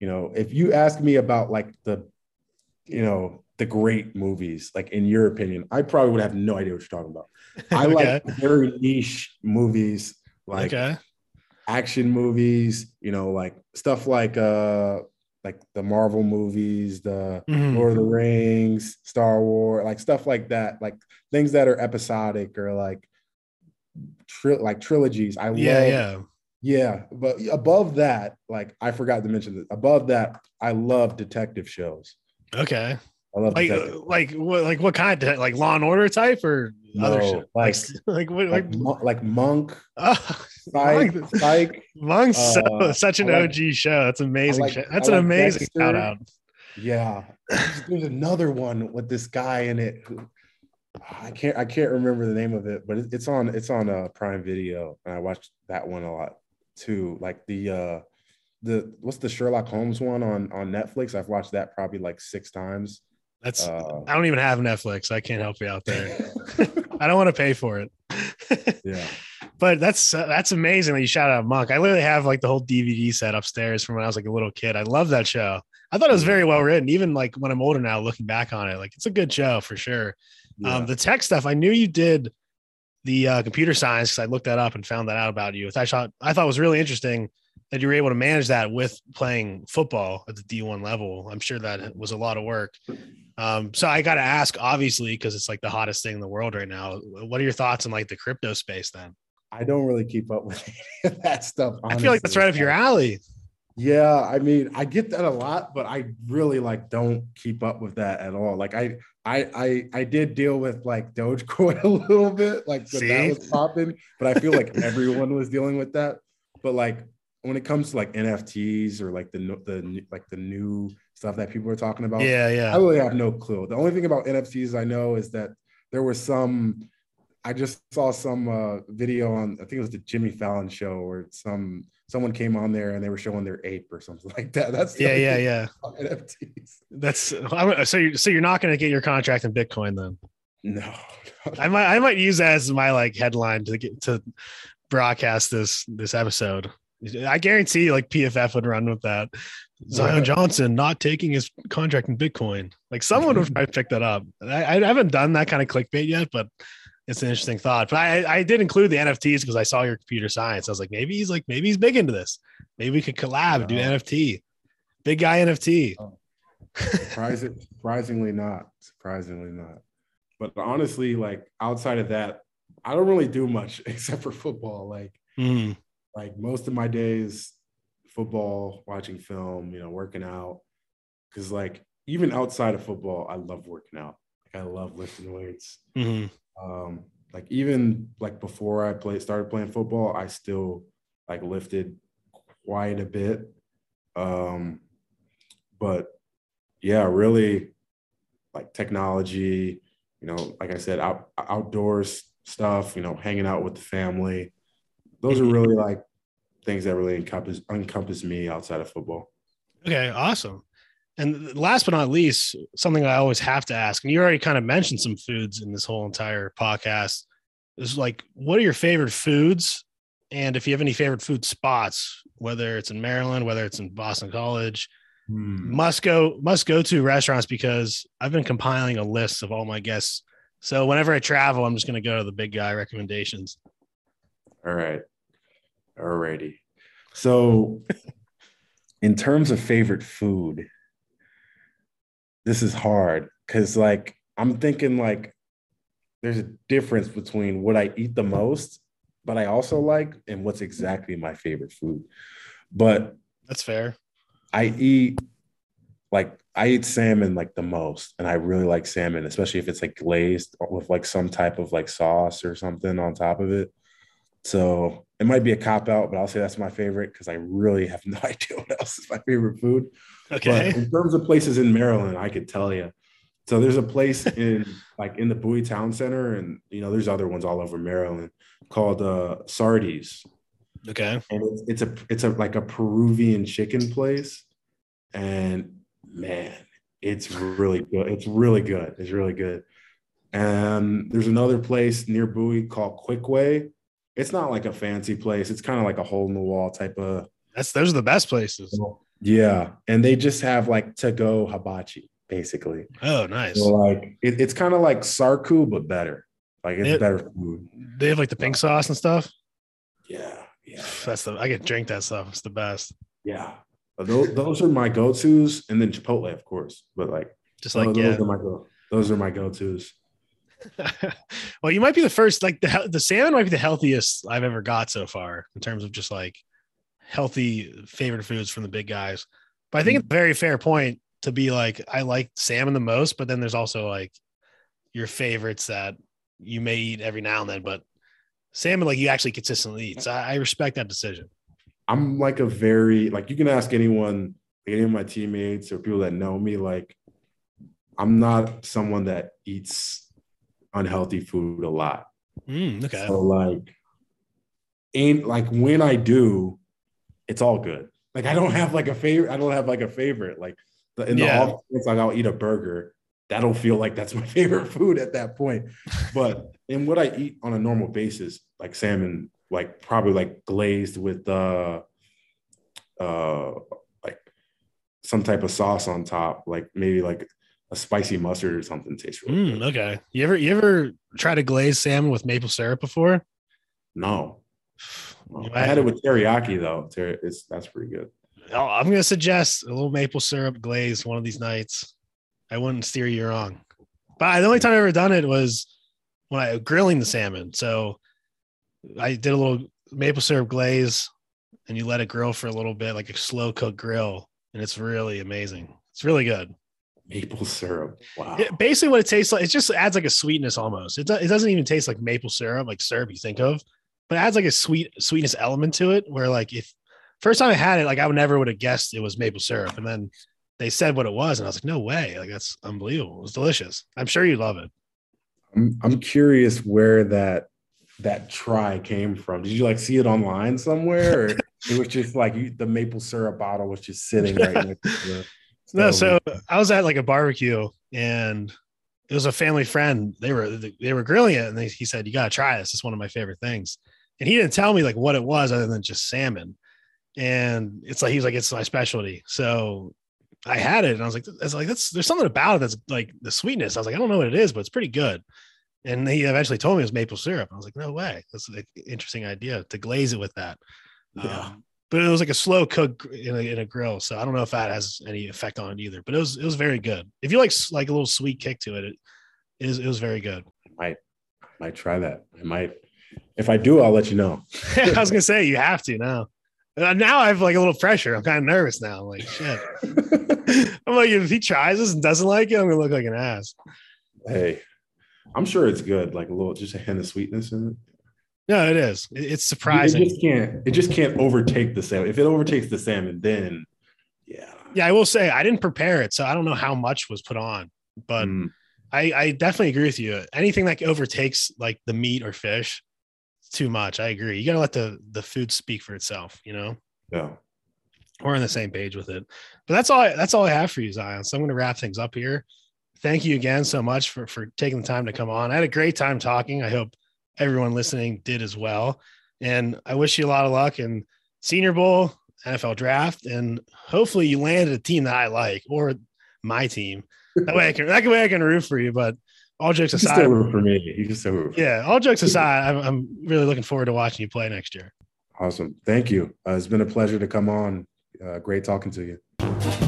you know, if you ask me about like the, you know, the great movies, like in your opinion, I probably would have no idea what you're talking about. I Okay. like very niche movies, like okay. action movies, you know, like stuff like uh like the Marvel movies, the Mhm. Lord of the Rings, Star Wars, like stuff like that, like things that are episodic or like tri- like trilogies. I Yeah, love yeah. yeah, but above that, like I forgot to mention this. Above that, I love detective shows. Okay. I love Like, detective. uh, like what, like what kind? Of, like Law and Order type or other No, shit? Like, like- like like, Like, like Monk, oh, Psych, Monk. Psych. Monk's so, Uh, such an like- OG show. That's amazing. like- show. That's I an like amazing Dexter. shout out. Yeah, there's, there's another one with this guy in it. Who, I can't I can't remember the name of it, but it's on it's on uh, Prime Video, and I watched that one a lot too. Like the uh the what's the Sherlock Holmes one on on Netflix? I've watched that probably like six times. That's Uh, I don't even have Netflix. I can't help you out there. I don't want to pay for it. yeah, but that's uh, that's amazing that you shout out Monk. I literally have like the whole DVD set upstairs from when I was like a little kid. I love that show. I thought it was very well written. Even like when I'm older now, looking back on it, like it's a good show for sure. yeah. Um, the tech stuff, I knew you did the uh, computer science because I looked that up and found that out about you. I thought I thought it was really interesting that you were able to manage that with playing football at the D1 level. I'm sure that was a lot of work. Um, so I got to ask, obviously, because it's like the hottest thing in the world right now. What are your thoughts on like the crypto space then? I don't really keep up with any of that stuff. I feel like that's right up your alley. Yeah, I mean, I get that a lot, but I really like don't keep up with that at all. Like I I I I did deal with like Dogecoin a little bit, like that was popping, but I feel like everyone was dealing with that. But like when it comes to like NFTs or like the the new- like the new stuff that people are talking about, Yeah, yeah, I really have no clue. The only thing about NFTs I know is that there was some. I just saw some uh, video on. I think it was the Jimmy Fallon show, where some someone came on there and they were showing their ape or something like that. That's Yeah, yeah, yeah. NFTs. That's I'm, so. You're, so you're not going to get your contract in Bitcoin then? No, I might I might use that as my like headline to get to broadcast this this episode. I guarantee like PFF would run with that. Zion Yeah. Johnson not taking his contract in Bitcoin. Like someone would probably pick that up. I, I haven't done that kind of clickbait yet, but it's an interesting thought. But I, I did include the NFTs because I saw your computer science. I was like, maybe he's like, maybe he's big into this. Maybe we could collab and do NFT. Big guy NFT. Surprising, surprisingly not. Surprisingly not. But honestly, like outside of that, I don't really do much except for football. Like Mhm. like most of my days, football, watching film, you know, working out. Cause like even outside of football, I love working out. Like I love lifting weights. Mhm. Um, like even like before I played started playing football, I still like lifted quite a bit. Um, but yeah, really like technology, you know, like I said, out outdoors stuff, you know, hanging out with the family. Those are really like things that really encompass encompass me outside of football. Okay, awesome. And last but not least, something I always have to ask, and you already kind of mentioned some foods in this whole entire podcast, is like, what are your favorite foods? And if you have any favorite food spots, whether it's in Maryland, whether it's in Boston College, hmm. must go must go to restaurants because I've been compiling a list of all my guests. So whenever I travel, I'm just going to go to the big guy recommendations. All right. Alrighty. So, in terms of favorite food, this is hard because, like, I'm thinking like there's a difference between what I eat the most, but I also like, and what's exactly my favorite food. But That's fair. I eat like I eat salmon like the most, and I really like salmon, especially if it's like glazed with like some type of like sauce or something on top of it. So it might be a cop out, but I'll say that's my favorite because I really have no idea what else is my favorite food. Okay. But in terms of places in Maryland, I could tell you. So there's a place in like in the Bowie Town Center, and you know there's other ones all over Maryland called uh, Sardi's Okay. and it's, it's a it's a like a Peruvian chicken place, and man, it's really good. It's really good. It's really good. And there's another place near Bowie called Quickway. It's not like a fancy place. It's kind of like a hole in the wall type of. That's those are the best places. Oh, yeah, and they just have like to go hibachi basically. Oh, nice. So like it, it's kind of like sarku but better. Like it's It- better food. They have like the pink sauce and stuff. Yeah, yeah, That's the I get drink that stuff. It's the best. yeah. But Those, those are my go tos, and then Chipotle, of course. But like, Just oh, like those yeah. are my go. Those are my go tos. well, you might be the first. Like the the salmon might be the healthiest I've ever got so far in terms of just like healthy favorite foods from the big guys. But I think it's a very fair point to be like I like salmon the most, but then there's also like your favorites that you may eat every now and then, but salmon like you actually consistently eat. So I, I respect that decision. I'm like a very like you can ask anyone, any of my teammates or people that know me. Like, I'm not someone that eats unhealthy food a lot. Mm, okay. So like, ain't like when I do, it's all good. Like I don't have like a favorite. I don't have like a favorite. Like the, in Yeah. the off chance, like I'll eat a burger. That'll feel like that's my favorite food at that point. But in what I eat on a normal basis, like salmon, like probably like glazed with uh uh like some type of sauce on top, like maybe like a spicy mustard or something tastes really Mm, good. okay. You ever you ever try to glaze salmon with maple syrup before? No, no. I had it with teriyaki though. It's that's pretty good. Oh, I'm going to suggest a little maple syrup glaze one of these nights. I wouldn't steer you wrong. But the only time I ever done it was when I grilling the salmon. So I did a little maple syrup glaze and you let it grill for a little bit, like a slow cook grill. And it's really amazing. It's really good. Maple syrup. Wow. It- basically, what it tastes like, it just adds like a sweetness almost. It, do, it doesn't even taste like maple syrup, like syrup you think of, but it adds like a sweet sweetness element to it. Where like if first time I had it, like I would never would have guessed it was maple syrup, and then they said what it was, and I was like, no way, like that's unbelievable. It was delicious. I'm sure you love it. I'm I'm curious where that that try came from. Did you like see it online somewhere, or it was just like you, the maple syrup bottle was just sitting right next to the No, so I was at like a barbecue and it was a family friend. They were they were grilling it, and they, he said, "You got to try this. It's one of my favorite things." And he didn't tell me like what it was other than just salmon. And it's like he was like, "It's my specialty." So I had it, and I was like, "It's like that's there's something about it that's like the sweetness." I was like, "I don't know what it is, but it's pretty good." And he eventually told me it was maple syrup. I was like, "No way! That's an interesting idea to glaze it with that." Yeah. Um, but it was like a slow cook in a, in a grill, so I don't know if that has any effect on it either. But it was it was very good. If you like like a little sweet kick to it, it is it was very good. I might might try that. I might. If I do, I'll let you know. I was gonna say you have to now. Uh, now I have like a little pressure. I'm kind of nervous now. I'm like shit. I'm like if he tries this and doesn't like it, I'm gonna look like an ass. hey, I'm sure it's good. Like a little, just a hint of sweetness in it. No, it is. It- it's It surprising. just can't. It just can't overtake the salmon. If it overtakes the salmon, then yeah. yeah, I will say I didn't prepare it, so I don't know how much was put on, but Mm, I, I definitely agree with you. Anything that overtakes like the meat or fish, it's too much. I agree. You gotta let the the food speak for itself. You know, yeah. we're on the same page with it. But that's all. I, that's all I have for you, Zion. So I'm gonna wrap things up here. Thank you again so much for for taking the time to come on. I had a great time talking. I hope everyone listening did as well. And I wish you a lot of luck in Senior Bowl, NFL Draft, and hopefully you landed a team that I like or my team. That way I can that way I can root for you. But all jokes aside, still root for me. You can still root. Yeah, all jokes aside, I'm, I'm really looking forward to watching you play next year. Awesome. Thank you. Uh, it's been a pleasure to come on. Uh, great talking to you.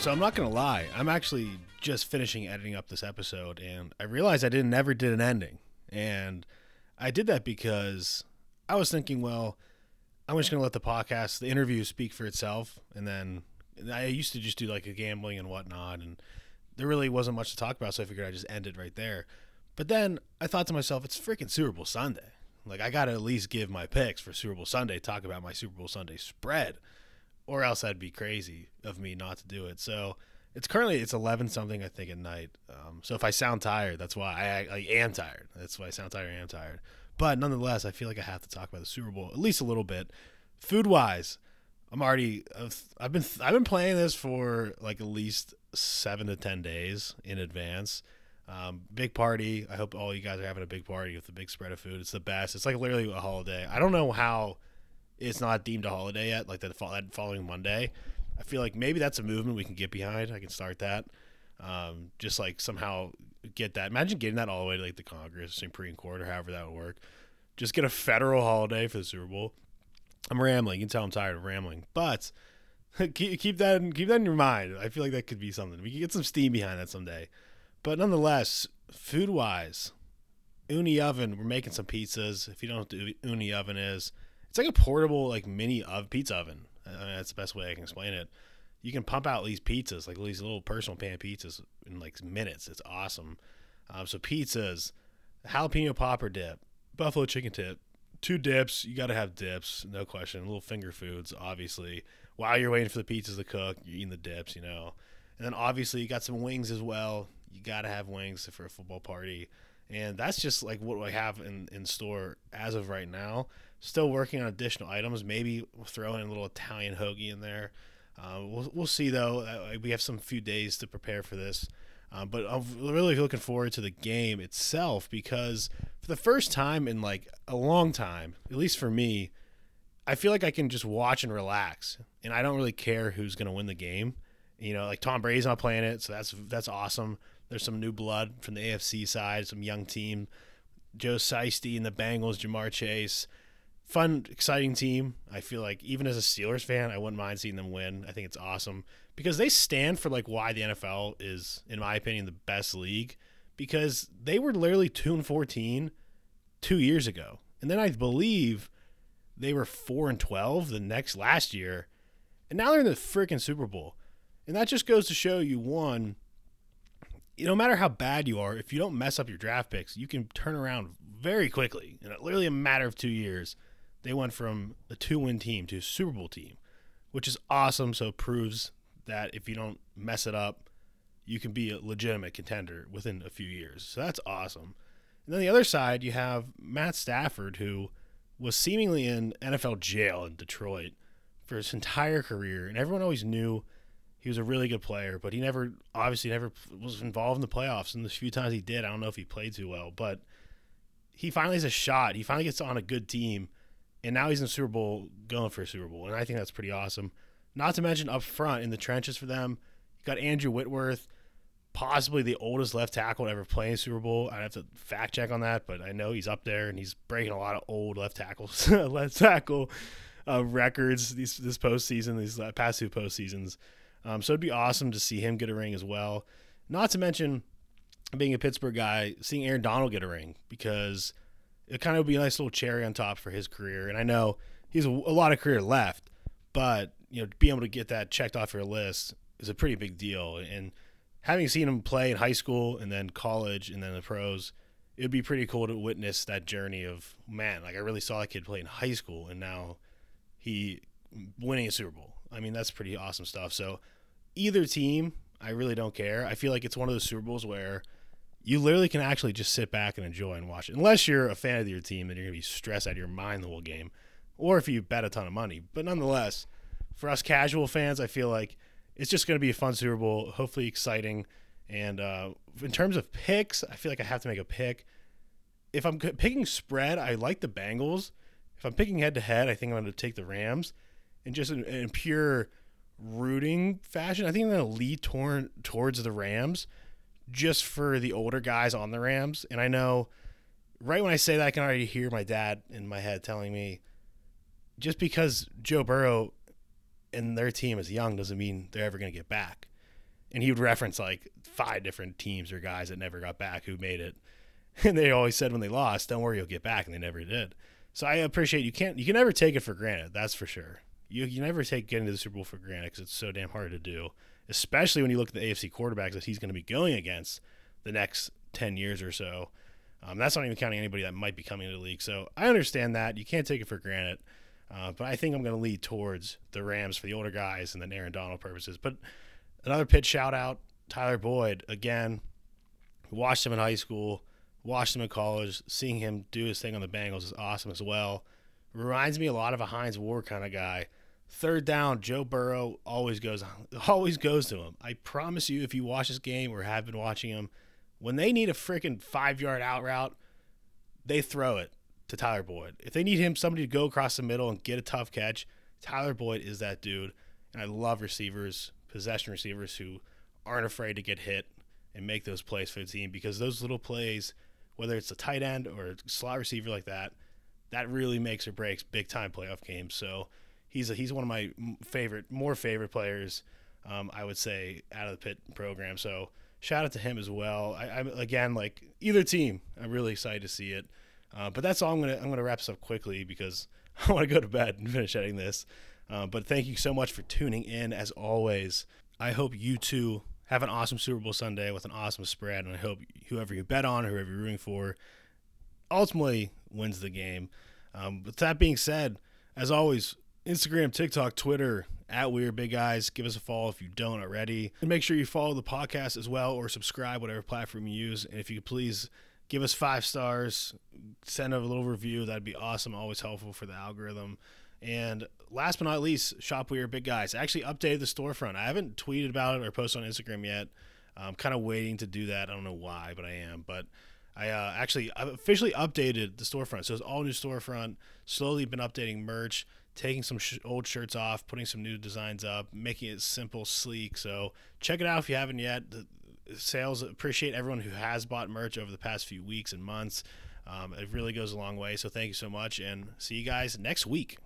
So I'm not gonna lie, I'm actually just finishing editing up this episode, and I realized I didn't never did an ending, and I did that because I was thinking, well, I'm just gonna let the podcast, the interview, speak for itself, and then I used to just do like a gambling and whatnot, and there really wasn't much to talk about, so I figured I'd just end it right there. But then I thought to myself, it's freaking Super Bowl Sunday. Like I gotta at least give my picks for Super Bowl Sunday, talk about my Super Bowl Sunday spread or else that'd be crazy of me not to do it. So it's currently it's eleven something I think at night. Um, so if I sound tired, that's why I, I am tired. That's why I sound tired. I am tired. But nonetheless, I feel like I have to talk about the Super Bowl at least a little bit. Food wise, I'm already I've been I've been playing this for like at least seven to ten days in advance. Um, big party. I hope all you guys are having a big party with a big spread of food. It's the best. It's like literally a holiday. I don't know how it's not deemed a holiday yet, like that following Monday. I feel like maybe that's a movement we can get behind. I can start that. Um, just like somehow get that. Imagine getting that all the way to like the Congress, Supreme Court, or however that would work. Just get a federal holiday for the Super Bowl. I'm rambling. You can tell I'm tired of rambling, but keep, keep that in, keep that in your mind. I feel like that could be something. We could get some steam behind that someday. But nonetheless, food wise, Ooni oven. We're making some pizzas. If you don't know what the Ooni oven is, it's like a portable like mini of pizza oven. I mean, that's the best way I can explain it. You can pump out these pizzas, like these little personal pan pizzas, in like minutes. It's awesome. Um, so pizzas, jalapeno popper dip, buffalo chicken tip, two dips. You got to have dips, no question. Little finger foods, obviously. While you're waiting for the pizzas to cook, you're eating the dips, you know. And then obviously you got some wings as well. You got to have wings for a football party. And that's just like what I have in, in store as of right now. Still working on additional items. Maybe we'll throw in a little Italian hoagie in there. Uh, we'll, we'll see though. Uh, we have some few days to prepare for this. Um, but I'm really looking forward to the game itself because for the first time in like a long time, at least for me, I feel like I can just watch and relax, and I don't really care who's going to win the game. You know, like Tom Brady's not playing it, so that's that's awesome. There's some new blood from the AFC side, some young team. Joe Shiesty and the Bengals, Ja'Marr Chase. Fun, exciting team. I feel like even as a Steelers fan, I wouldn't mind seeing them win. I think it's awesome because they stand for like why the NFL is, in my opinion, the best league. Because they were literally two and fourteen two years ago, and then I believe they were four and twelve the next last year, and now they're in the freaking Super Bowl. And that just goes to show you one, no matter how bad you are, if you don't mess up your draft picks, you can turn around very quickly in literally a matter of two years. They went from a two-win team to a Super Bowl team, which is awesome. So it proves that if you don't mess it up, you can be a legitimate contender within a few years. So that's awesome. And then the other side, you have Matt Stafford, who was seemingly in NFL jail in Detroit for his entire career, and everyone always knew he was a really good player, but he never obviously never was involved in the playoffs. And the few times he did, I don't know if he played too well, but he finally has a shot. He finally gets on a good team, and now he's in the Super Bowl, going for a Super Bowl, and I think that's pretty awesome. Not to mention up front in the trenches for them, you got Andrew Whitworth, possibly the oldest left tackle to ever play in Super Bowl. I'd have to fact check on that, but I know he's up there and he's breaking a lot of old left tackles, left tackle uh, records these this postseason, these past two postseasons. Um, so it'd be awesome to see him get a ring as well. Not to mention, being a Pittsburgh guy, seeing Aaron Donald get a ring because it kind of would be a nice little cherry on top for his career. And I know he's a, lot of career left, but you know, being able to get that checked off your list is a pretty big deal. And having seen him play in high school and then college and then the pros, it'd be pretty cool to witness that journey of man, like I really saw that kid play in high school and now he winning a Super Bowl. I mean, that's pretty awesome stuff. So either team, I really don't care. I feel like it's one of those Super Bowls where you literally can actually just sit back and enjoy and watch it. Unless you're a fan of your team, and you're gonna be stressed out of your mind the whole game. Or if you bet a ton of money. But nonetheless, for us casual fans, I feel like it's just gonna be a fun Super Bowl, hopefully exciting. And uh, in terms of picks, I feel like I have to make a pick. If I'm picking spread, I like the Bengals. If I'm picking head to head, I think I'm going to take the Rams and just in, in pure rooting fashion, I think I'm going to lead towards the Rams just for the older guys on the Rams. And I know right when I say that, I can already hear my dad in my head telling me just because Joe Burrow and their team is young doesn't mean they're ever going to get back. And he would reference like five different teams or guys that never got back who made it. And they always said when they lost, don't worry, you'll get back. And they never did. So I appreciate you can't, you can never take it for granted. That's for sure you, you never take getting to the Super Bowl for granted because it's so damn hard to do, especially when you look at the AFC quarterbacks that he's going to be going against the next 10 years or so. Um, that's not even counting anybody that might be coming to the league. So I understand that. You can't take it for granted. Uh, but I think I'm going to lead towards the Rams for the older guys and then Aaron Donald purposes. But another Pitt shout out Tyler Boyd. Again, watched him in high school, watched him in college. Seeing him do his thing on the Bengals is awesome as well. Reminds me a lot of a Hines Ward kind of guy. Third down, Joe Burrow always goes always goes to him. I promise you, if you watch this game or have been watching him, when they need a freaking five yard out route, they throw it to Tyler Boyd. If they need him, somebody to go across the middle and get a tough catch, Tyler Boyd is that dude. And I love receivers, possession receivers who aren't afraid to get hit and make those plays for the team because those little plays, whether it's a tight end or a slot receiver like that, that really makes or breaks big time playoff games. So he's a, he's one of my favorite, more favorite players, um, I would say, out of the Pitt program. So shout out to him as well. I, am again like either team. I'm really excited to see it. Uh, but that's all I'm gonna I'm gonna wrap this up quickly because I want to go to bed and finish editing this. Uh, but thank you so much for tuning in as always. I hope you too have an awesome Super Bowl Sunday with an awesome spread, and I hope whoever you bet on, whoever you're rooting for, ultimately wins the game. Um, with that being said, as always, Instagram, TikTok, Twitter, at WeAreBigGuys. Give us a follow if you don't already. And make sure you follow the podcast as well or subscribe, whatever platform you use. And if you could please give us five stars, send a little review, that'd be awesome. Always helpful for the algorithm. And last but not least, Shop WeAreBigGuys. I actually updated the storefront. I haven't tweeted about it or posted on Instagram yet. I'm kind of waiting to do that. I don't know why, but I am. But I uh, actually I've officially updated the storefront. So it's all new storefront. Slowly been updating merch, taking some sh- old shirts off, putting some new designs up, making it simple, sleek. So check it out if you haven't yet. The sales appreciate everyone who has bought merch over the past few weeks and months. Um, it really goes a long way. So thank you so much, and see you guys next week.